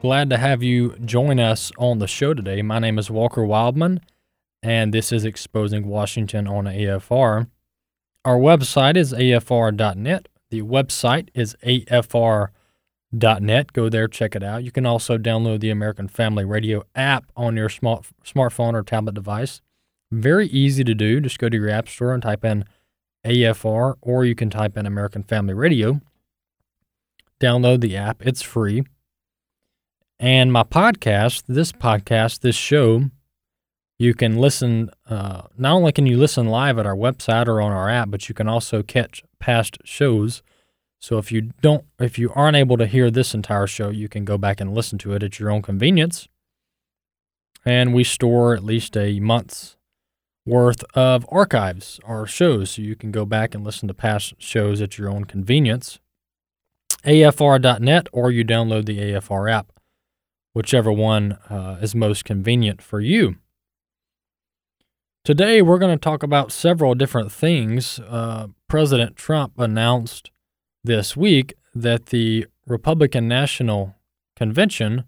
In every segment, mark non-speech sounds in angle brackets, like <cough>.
Glad to have you join us on the show today. My name is Walker Wildmon, and this is Exposing Washington on AFR. Our website is afr.net. The website is afr.net. Go there, check it out. You can also download the American Family Radio app on your smart, smartphone or tablet device. Very easy to do. Just go to your app store and type in AFR, or you can type in American Family Radio. Download the app, it's free. And my podcast, this podcast, this show, you can listen. Uh, not only can you listen live at our website or on our app, but you can also catch past shows. So if you don't, if you aren't able to hear this entire show, you can go back and listen to it at your own convenience. And we store at least a month's worth of archives, our shows, so you can go back and listen to past shows at your own convenience. AFR.net, or you download the AFR app whichever one uh, is most convenient for you. Today, we're going to talk about several different things. Uh, President Trump announced this week that the Republican National Convention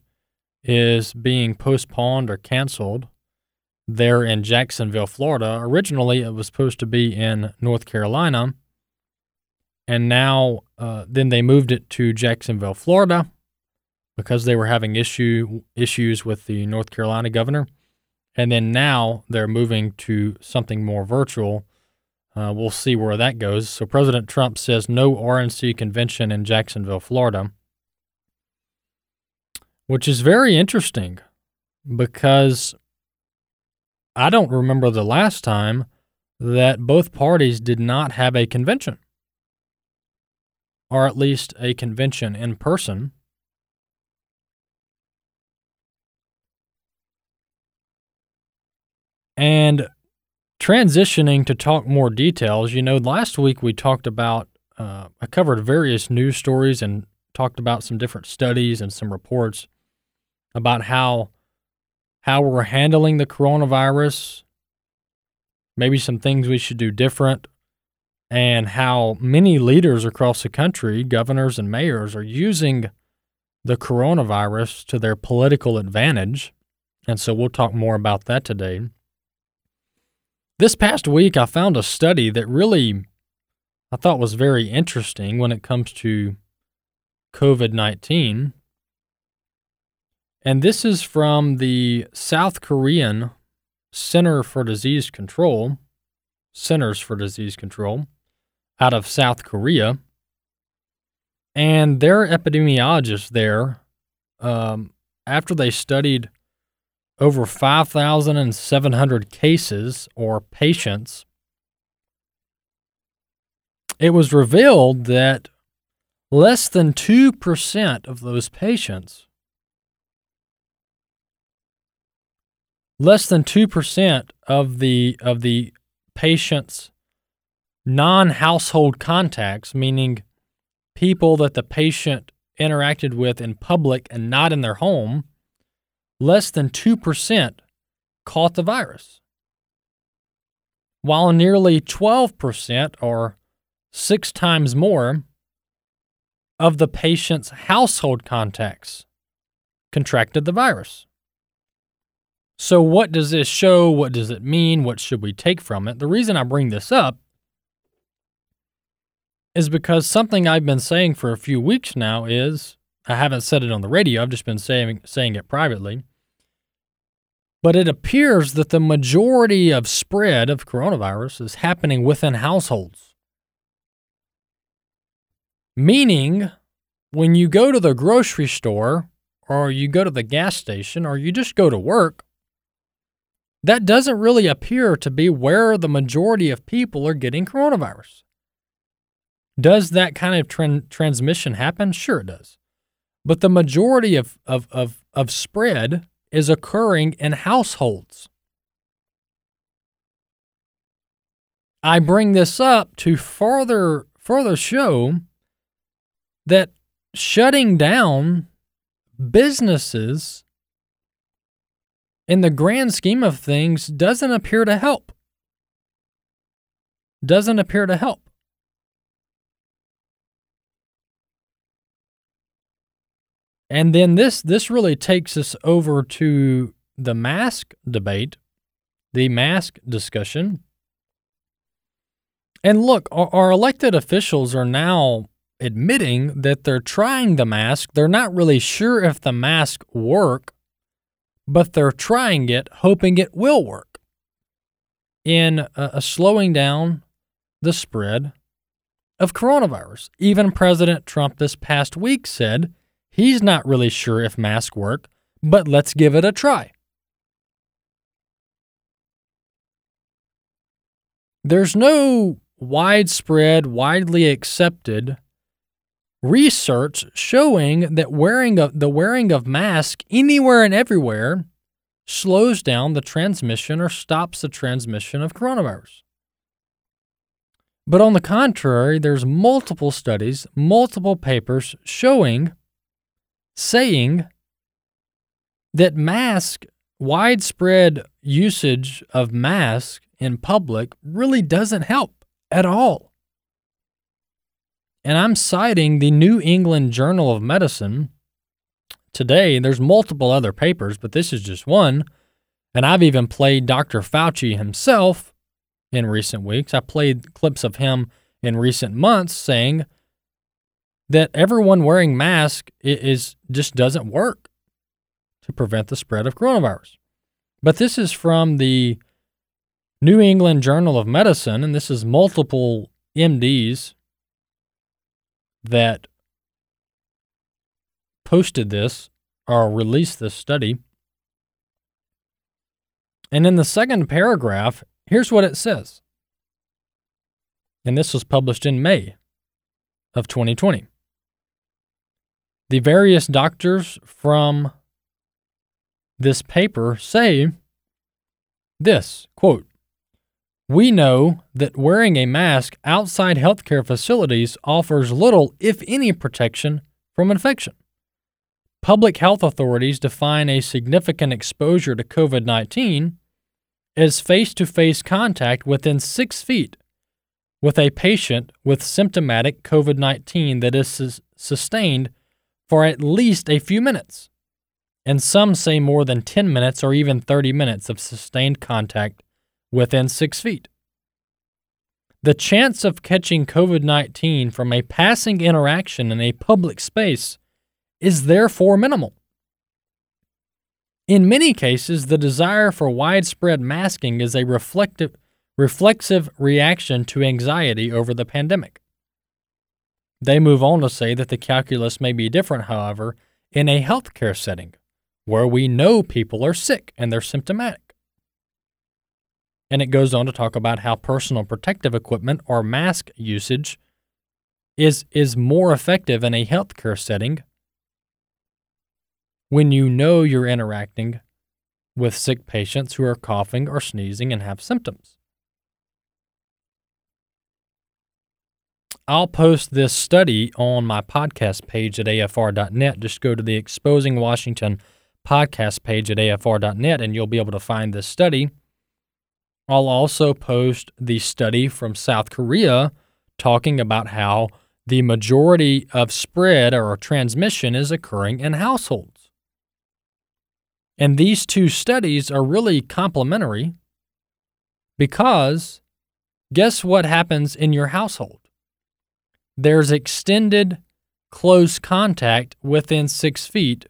is being postponed or canceled there in Jacksonville, Florida. Originally, it was supposed to be in North Carolina, and now uh, then they moved it to Jacksonville, Florida because they were having issue issues with the North Carolina governor, and then now they're moving to something more virtual. Uh, we'll see where that goes. So President Trump says no RNC convention in Jacksonville, Florida, which is very interesting because I don't remember the last time that both parties did not have a convention, or at least a convention in person. And transitioning to talk more details, you know, last week we talked about, uh, I covered various news stories and talked about some different studies and some reports about how how we're handling the coronavirus, maybe some things we should do different, and how many leaders across the country, governors and mayors, are using the coronavirus to their political advantage. And so we'll talk more about that today. This past week, I found a study that really I thought was very interesting when it comes to COVID 19. And this is from the South Korean Center for Disease Control, Centers for Disease Control, out of South Korea. And their epidemiologists there, um, after they studied over 5,700 cases or patients, it was revealed that less than 2% of those patients, less than 2% of the, of the patients' non household contacts, meaning people that the patient interacted with in public and not in their home, less than 2% caught the virus, while nearly 12%, or six times more, of the patient's household contacts contracted the virus. So, what does this show? What does it mean? What should we take from it? The reason I bring this up is because something I've been saying for a few weeks now is I haven't said it on the radio, I've just been saying, saying it privately But it appears that the majority of spread of coronavirus is happening within households. Meaning, when you go to the grocery store or you go to the gas station or you just go to work, that doesn't really appear to be where the majority of people are getting coronavirus. Does that kind of tran- transmission happen? Sure, it does. But the majority of, of, of, of spread is occurring in households. I bring this up to further further show that shutting down businesses in the grand scheme of things doesn't appear to help. Doesn't appear to help. And then this this really takes us over to the mask debate, the mask discussion. And look, our, our, elected officials are now admitting that they're trying the mask. They're not really sure if the mask work, but they're trying it, hoping it will work in slowing down the spread of coronavirus. Even President Trump this past week said He's not really sure if masks work, but let's give it a try. There's no widespread, widely accepted research showing that wearing the wearing of masks anywhere and everywhere slows down the transmission or stops the transmission of coronavirus. But on the contrary, there's multiple studies, multiple papers showing saying that mask widespread usage of mask in public really doesn't help at all. And I'm citing the New England Journal of Medicine today. There's multiple other papers, but this is just one. And I've even played Dr. Fauci himself in recent weeks. I played clips of him in recent months saying that everyone wearing masks is just doesn't work to prevent the spread of coronavirus. But this is from the New England Journal of Medicine, and this is multiple MDs that posted this or released this study. And in the second paragraph, here's what it says. And this was published in May of 2020. The various doctors from this paper say this quote, We know that wearing a mask outside healthcare facilities offers little, if any, protection from infection. Public health authorities define a significant exposure to COVID 19 as face to face contact within six feet with a patient with symptomatic COVID 19 that is sustained for at least a few minutes, and some say more than 10 minutes or even 30 minutes of sustained contact within six feet. The chance of catching COVID 19 from a passing interaction in a public space is therefore minimal. In many cases, the desire for widespread masking is a reflective, reflexive reaction to anxiety over the pandemic. They move on to say that the calculus may be different, however, in a healthcare setting where we know people are sick and they're symptomatic. And it goes on to talk about how personal protective equipment or mask usage is, is more effective in a healthcare setting when you know you're interacting with sick patients who are coughing or sneezing and have symptoms. I'll post this study on my podcast page at afr.net. Just go to the Exposing Washington podcast page at afr.net and you'll be able to find this study. I'll also post the study from South Korea talking about how the majority of spread or transmission is occurring in households. And these two studies are really complementary because guess what happens in your household? There's extended close contact within six feet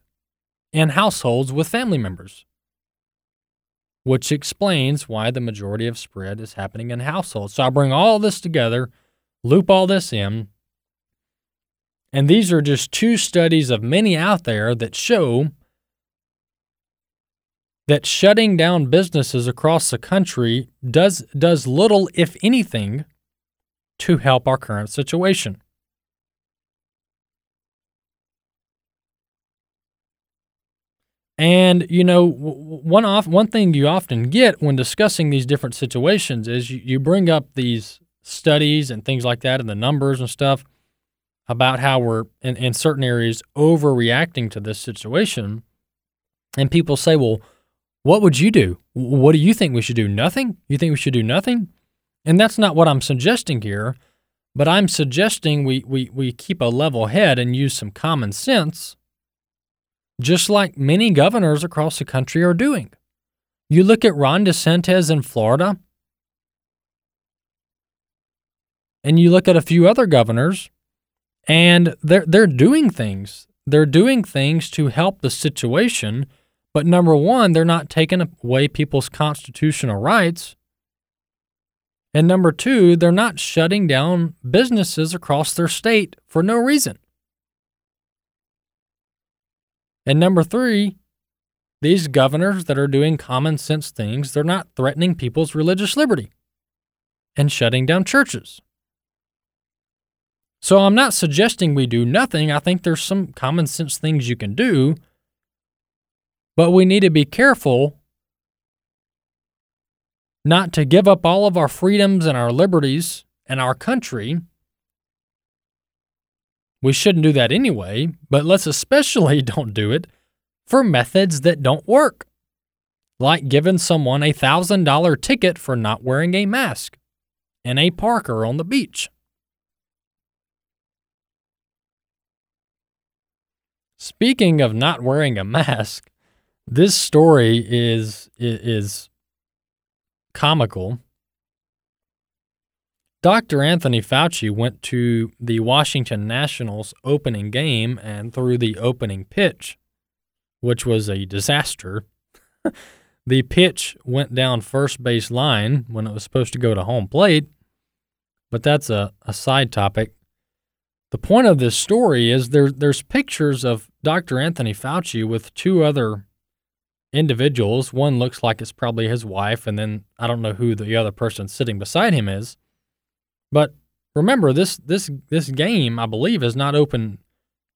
in households with family members. which explains why the majority of spread is happening in households. So I bring all this together, loop all this in, and these are just two studies of many out there that show that shutting down businesses across the country does does little if anything to help our current situation. And you know, one off one thing you often get when discussing these different situations is you, you bring up these studies and things like that and the numbers and stuff about how we're in, in certain areas overreacting to this situation. And people say, well, what would you do? What do you think we should do? Nothing? You think we should do nothing? And that's not what I'm suggesting here, but I'm suggesting we, we, we keep a level head and use some common sense just like many governors across the country are doing. You look at Ron DeSantis in Florida, and you look at a few other governors, and they're they're doing things. They're doing things to help the situation, but number one, they're not taking away people's constitutional rights. And number two, they're not shutting down businesses across their state for no reason. And number three, these governors that are doing common sense things, they're not threatening people's religious liberty and shutting down churches. So I'm not suggesting we do nothing. I think there's some common sense things you can do, but we need to be careful not to give up all of our freedoms and our liberties and our country we shouldn't do that anyway, but let's especially <laughs> don't do it for methods that don't work, like giving someone a $1,000 ticket for not wearing a mask in a park or on the beach. Speaking of not wearing a <laughs> mask, this story is is comical Dr. Anthony Fauci went to the Washington Nationals opening game and threw the opening pitch, which was a disaster. <laughs> the pitch went down first base line when it was supposed to go to home plate, but that's a, a side topic. The point of this story is there, there's pictures of Dr. Anthony Fauci with two other individuals. One looks like it's probably his wife, and then I don't know who the other person sitting beside him is. But remember, this this this game, I believe, is not open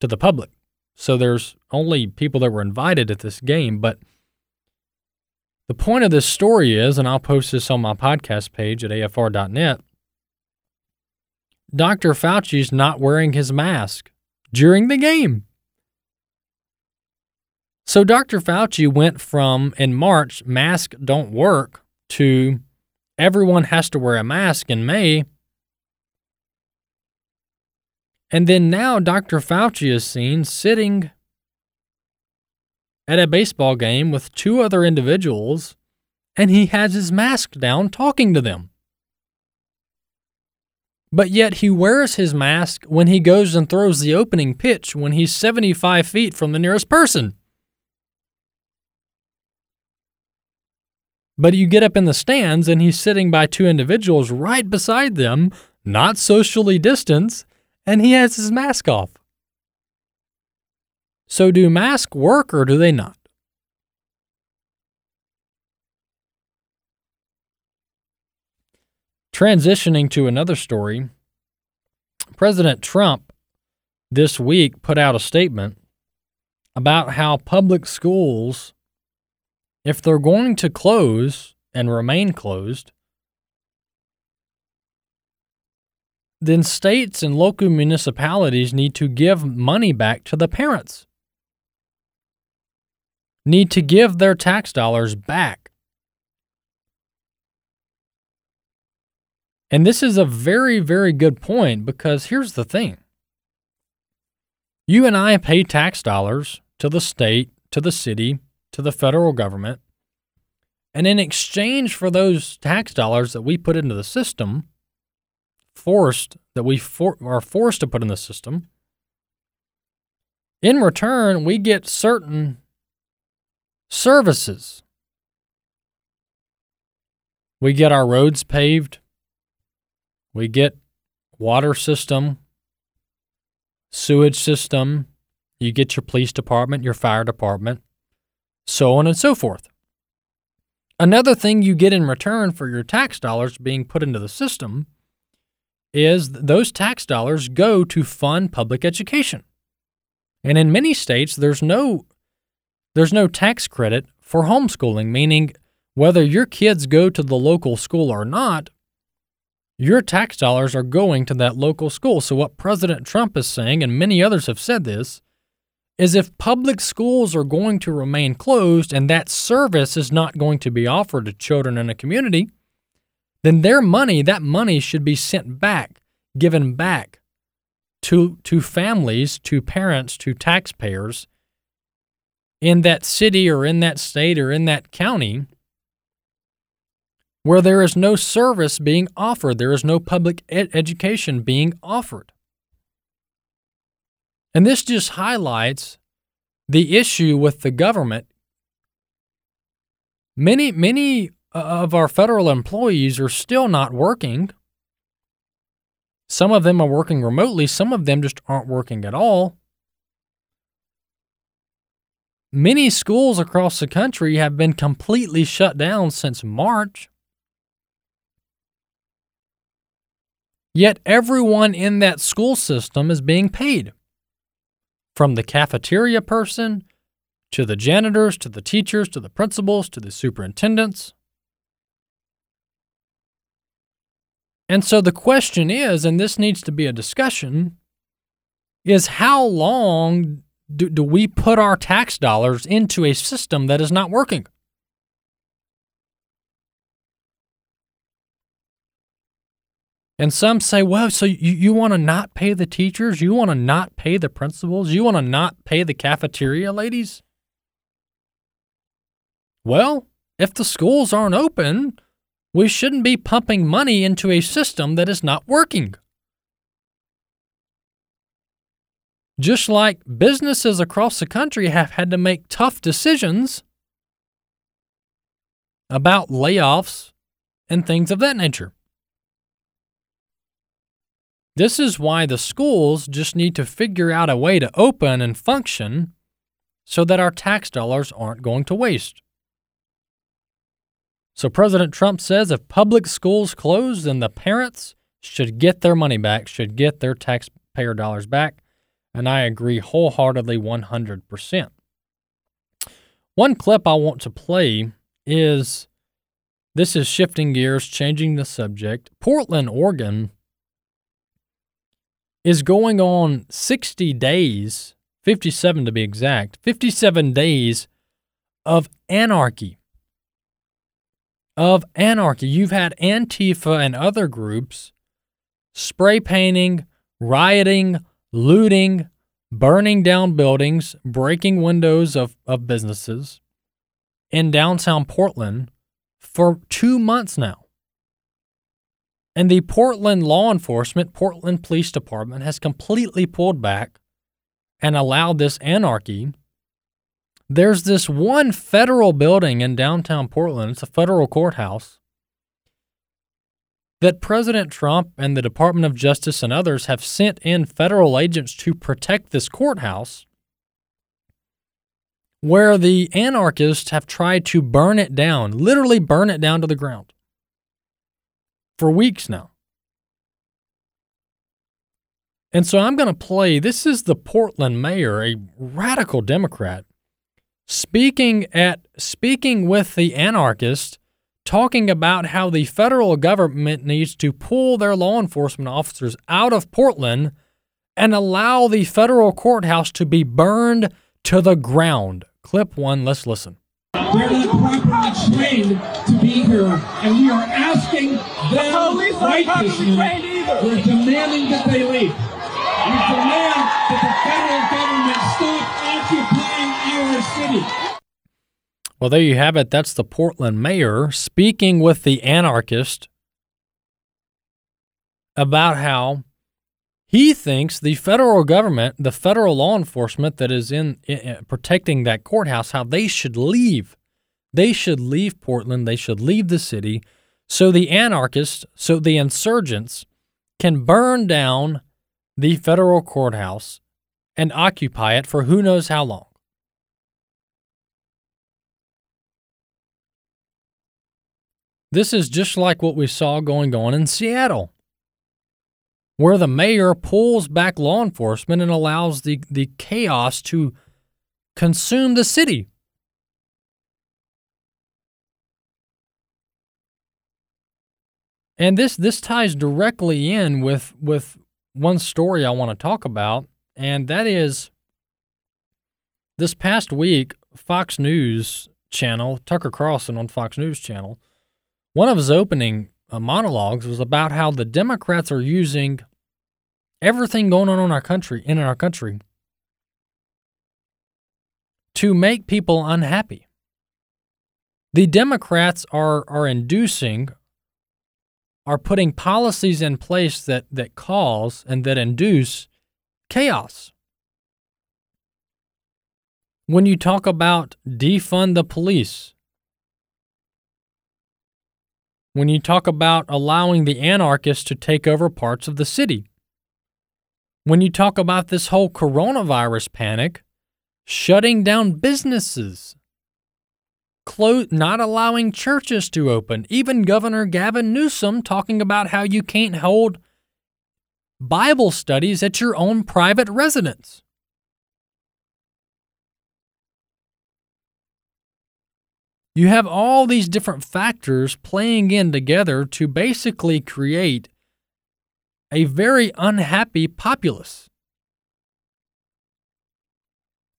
to the public. So there's only people that were invited at this game. But the point of this story is, and I'll post this on my podcast page at afr.net. Dr. Fauci's not wearing his mask during the game. So Dr. Fauci went from in March, mask don't work, to everyone has to wear a mask in May and then now Dr. Fauci is seen sitting at a baseball game with two other individuals, and he has his mask down talking to them. But yet he wears his mask when he goes and throws the opening pitch when he's 75 feet from the nearest person. But you get up in the stands and he's sitting by two individuals right beside them, not socially distanced, and he has his mask off. So, do masks work or do they not? Transitioning to another story, President Trump this week put out a statement about how public schools, if they're going to close and remain closed, then states and local municipalities need to give money back to the parents, need to give their tax dollars back. And this is a very, very good point because here's the thing you and I pay tax dollars to the state, to the city, to the federal government. And in exchange for those tax dollars that we put into the system, forced that we for, are forced to put in the system. In return, we get certain services. We get our roads paved. We get water system, sewage system. You get your police department, your fire department, so on and so forth. Another thing you get in return for your tax dollars being put into the system is those tax dollars go to fund public education. And in many states there's no there's no tax credit for homeschooling, meaning whether your kids go to the local school or not, your tax dollars are going to that local school. So what President Trump is saying and many others have said this is if public schools are going to remain closed and that service is not going to be offered to children in a community, then their money, that money should be sent back, given back to, to families, to parents, to taxpayers in that city or in that state or in that county where there is no service being offered, there is no public ed- education being offered. And this just highlights the issue with the government. Many, many of our federal employees are still not working. Some of them are working remotely, some of them just aren't working at all. Many schools across the country have been completely shut down since March. Yet everyone in that school system is being paid. From the cafeteria person to the janitors to the teachers to the principals to the superintendents. And so the question is, and this needs to be a discussion, is how long do, do we put our tax dollars into a system that is not working? And some say, well, so you, you want to not pay the teachers? You want to not pay the principals? You want to not pay the cafeteria ladies? Well, if the schools aren't open, we shouldn't be pumping money into a system that is not working. Just like businesses across the country have had to make tough decisions about layoffs and things of that nature. This is why the schools just need to figure out a way to open and function so that our tax dollars aren't going to waste. So President Trump says if public schools close, then the parents should get their money back, should get their taxpayer dollars back. And I agree wholeheartedly 100%. One clip I want to play is this is shifting gears, changing the subject. Portland, Oregon is going on 60 days, 57 to be exact, 57 days of anarchy. Of anarchy. You've had Antifa and other groups spray painting, rioting, looting, burning down buildings, breaking windows of, of businesses in downtown Portland for two months now. And the Portland law enforcement, Portland Police Department, has completely pulled back and allowed this anarchy. There's this one federal building in downtown Portland, it's a federal courthouse, that President Trump and the Department of Justice and others have sent in federal agents to protect this courthouse, where the anarchists have tried to burn it down, literally burn it down to the ground for weeks now. And so I'm going to play this is the Portland mayor, a radical Democrat, speaking at speaking with the anarchist talking about how the federal government needs to pull their law enforcement officers out of Portland and allow the federal courthouse to be burned to the ground. Clip 1, let's listen. They're not properly trained to be here, and we are asking them police aren't properly trained either. We're demanding that they leave. We demand that the federal government stop occupying our city. Well, there you have it. That's the Portland mayor speaking with the anarchist about how he thinks the federal government, the federal law enforcement that is in, in, protecting that courthouse, how they should leave. They should leave Portland. They should leave the city So the anarchists, so the insurgents can burn down the federal courthouse and occupy it for who knows how long. This is just like what we saw going on in Seattle, where the mayor pulls back law enforcement and allows the, the chaos to consume the city. And this this ties directly in with with one story I want to talk about, and that is this past week, Fox News channel, Tucker Carlson on Fox News channel, one of his opening uh, monologues was about how the Democrats are using everything going on in our country, in our country, to make people unhappy. The Democrats are are inducing are putting policies in place that, that cause and that induce chaos. When you talk about defund the police, when you talk about allowing the anarchists to take over parts of the city, when you talk about this whole coronavirus panic, shutting down businesses, clo- not allowing churches to open. Even Governor Gavin Newsom talking about how you can't hold Bible studies at your own private residence. You have all these different factors playing in together to basically create a very unhappy populace.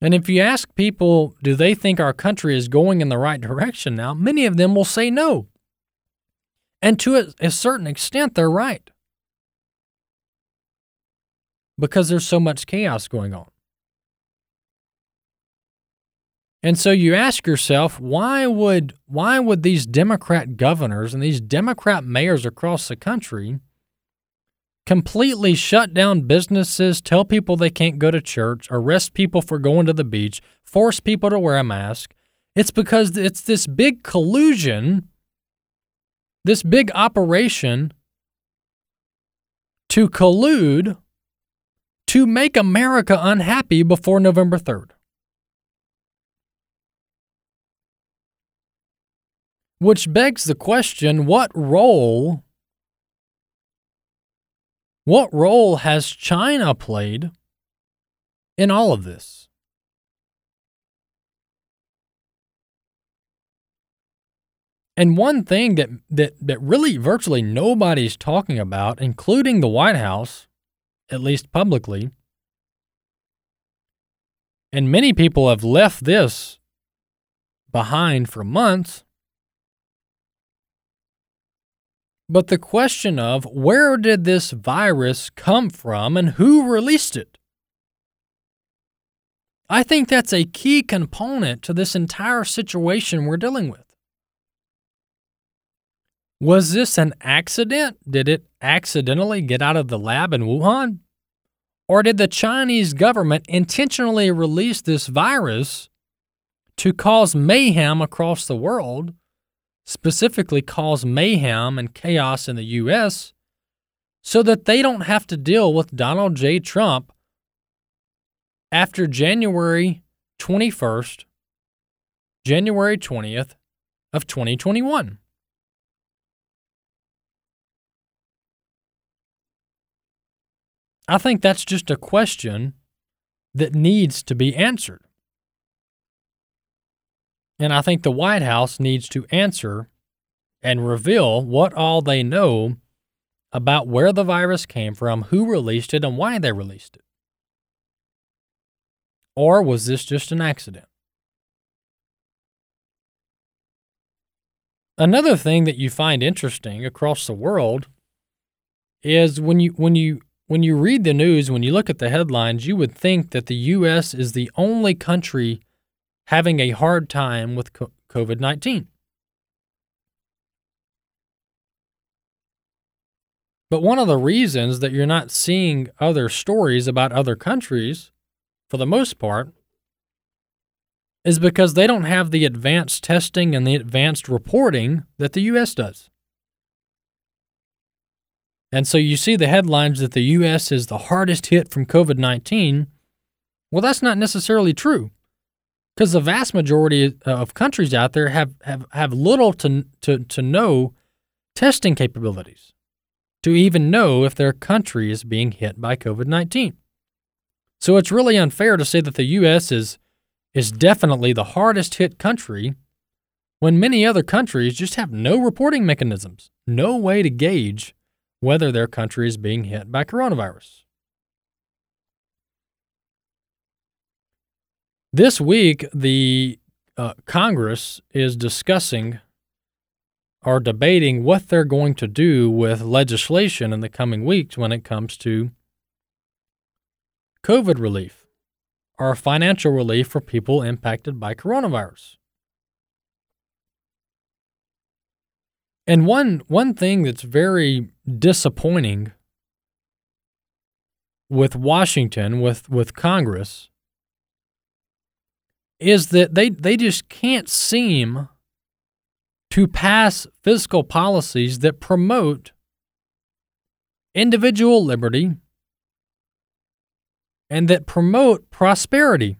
And if you ask people, do they think our country is going in the right direction now? Many of them will say no. And to a, a certain extent, they're right. Because there's so much chaos going on. And so you ask yourself, why would why would these Democrat governors and these Democrat mayors across the country completely shut down businesses, tell people they can't go to church, arrest people for going to the beach, force people to wear a mask. It's because it's this big collusion, this big operation to collude to make America unhappy before November 3rd. Which begs the question what role what role has China played in all of this? And one thing that, that, that really virtually nobody's talking about, including the White House, at least publicly, and many people have left this behind for months, but the question of where did this virus come from and who released it? I think that's a key component to this entire situation we're dealing with. Was this an accident? Did it accidentally get out of the lab in Wuhan? Or did the Chinese government intentionally release this virus to cause mayhem across the world specifically cause mayhem and chaos in the U.S. so that they don't have to deal with Donald J. Trump after January 21st, January 20th of 2021. I think that's just a question that needs to be answered. And I think the White House needs to answer and reveal what all they know about where the virus came from, who released it, and why they released it. Or was this just an accident? Another thing that you find interesting across the world is when you when you when you read the news, when you look at the headlines, you would think that the US is the only country having a hard time with COVID 19. But one of the reasons that you're not seeing other stories about other countries, for the most part, is because they don't have the advanced testing and the advanced reporting that the U.S. does. And so you see the headlines that the U.S. is the hardest hit from COVID 19. Well, that's not necessarily true because the vast majority uh, of countries out there have, have, have little to, to, to no testing capabilities to even know if their country is being hit by COVID 19. So it's really unfair to say that the U.S. is, is definitely the hardest hit country when many other countries just have no reporting mechanisms, no way to gauge whether their country is being hit by coronavirus. This week, the uh, Congress is discussing or debating what they're going to do with legislation in the coming weeks when it comes to COVID relief or financial relief for people impacted by coronavirus. And one one thing that's very disappointing with Washington, with, with Congress, is that they, they just can't seem to pass fiscal policies that promote individual liberty and that promote prosperity.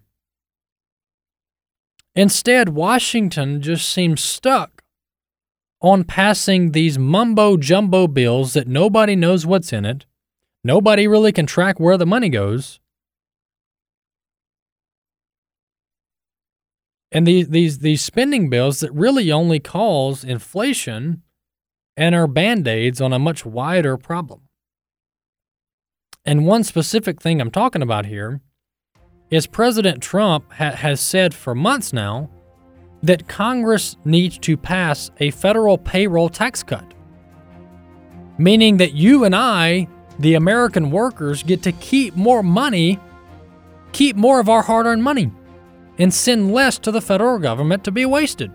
Instead, Washington just seems stuck on passing these mumbo jumbo bills that nobody knows what's in it. Nobody really can track where the money goes. And these, these, these spending bills that really only cause inflation and are band aids on a much wider problem. And one specific thing I'm talking about here is President Trump ha- has said for months now that Congress needs to pass a federal payroll tax cut, meaning that you and I, the American workers, get to keep more money, keep more of our hard earned money, and send less to the federal government to be wasted.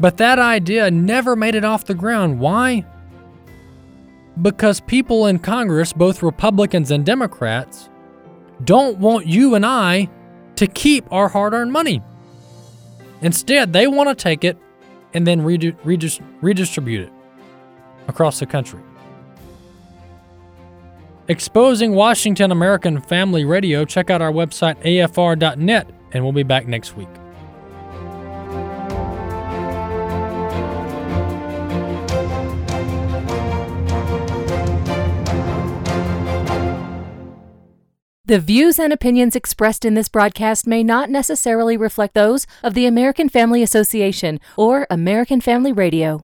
But that idea never made it off the ground. Why? Because people in Congress, both Republicans and Democrats, don't want you and I to keep our hard earned money. Instead, they want to take it and then redist- redistribute it across the country. Exposing Washington American Family Radio, check out our website, afr.net, and we'll be back next week. The views and opinions expressed in this broadcast may not necessarily reflect those of the American Family Association or American Family Radio.